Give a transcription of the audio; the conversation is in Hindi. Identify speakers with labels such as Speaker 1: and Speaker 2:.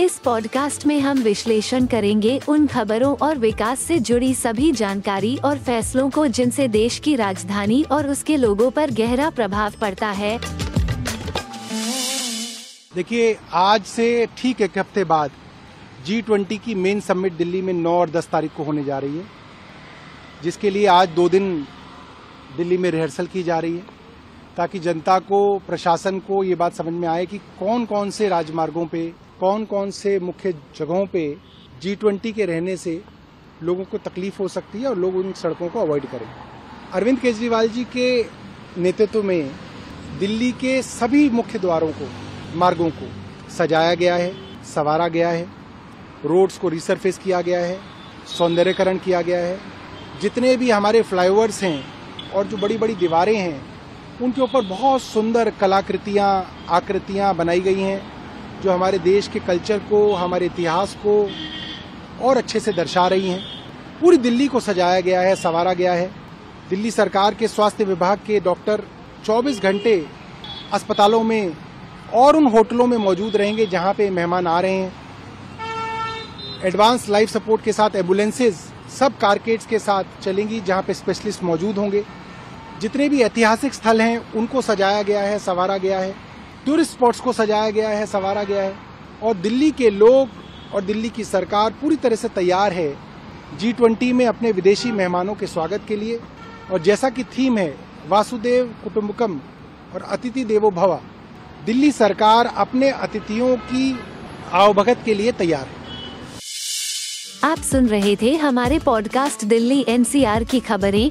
Speaker 1: इस पॉडकास्ट में हम विश्लेषण करेंगे उन खबरों और विकास से जुड़ी सभी जानकारी और फैसलों को जिनसे देश की राजधानी और उसके लोगों पर गहरा प्रभाव पड़ता है।
Speaker 2: देखिए, आज से ठीक एक हफ़्ते बाद जी ट्वेंटी की मेन समिट दिल्ली में 9 और 10 तारीख को होने जा रही है, जिसके लिए आज दो दिन दिल्ली में रिहर्सल की जा रही है, ताकि जनता को, प्रशासन को ये बात समझ में आए कि कौन कौन से राजमार्गों पे कौन कौन से मुख्य जगहों पे जी ट्वेंटी के रहने से लोगों को तकलीफ़ हो सकती है और लोग उन सड़कों को अवॉइड करें। अरविंद केजरीवाल जी के नेतृत्व में दिल्ली के सभी मुख्य द्वारों को, मार्गों को सजाया गया है, सवारा गया है, रोड्स को रिसरफेस किया गया है, सौंदर्यकरण किया गया है। जितने भी हमारे फ्लाईओवर्स हैं और जो बड़ी बड़ी दीवारें हैं, उनके ऊपर बहुत सुंदर कलाकृतियाँ, आकृतियाँ बनाई गई हैं। जो हमारे देश के कल्चर को, हमारे इतिहास को और अच्छे से दर्शा रही हैं। पूरी दिल्ली को सजाया गया है, संवारा गया है। दिल्ली सरकार के स्वास्थ्य विभाग के डॉक्टर 24 घंटे अस्पतालों में और उन होटलों में मौजूद रहेंगे जहाँ पे मेहमान आ रहे हैं। एडवांस लाइफ सपोर्ट के साथ एम्बुलेंसेज सब कारकेट्स के साथ चलेंगी जहाँ पे स्पेशलिस्ट मौजूद होंगे। जितने भी ऐतिहासिक स्थल हैं, उनको सजाया गया है, संवारा गया है। टूरिस्ट स्पॉट्स को सजाया गया है, संवारा गया है और दिल्ली के लोग और दिल्ली की सरकार पूरी तरह से तैयार है जी ट्वेंटी में अपने विदेशी मेहमानों के स्वागत के लिए। और जैसा कि थीम है, वासुदेव कुटुम्बकम और अतिथि देवो भवा। दिल्ली सरकार अपने अतिथियों की आवभगत के लिए तैयार है।
Speaker 1: आप सुन रहे थे हमारे पॉडकास्ट दिल्ली एनसीआर की खबरें।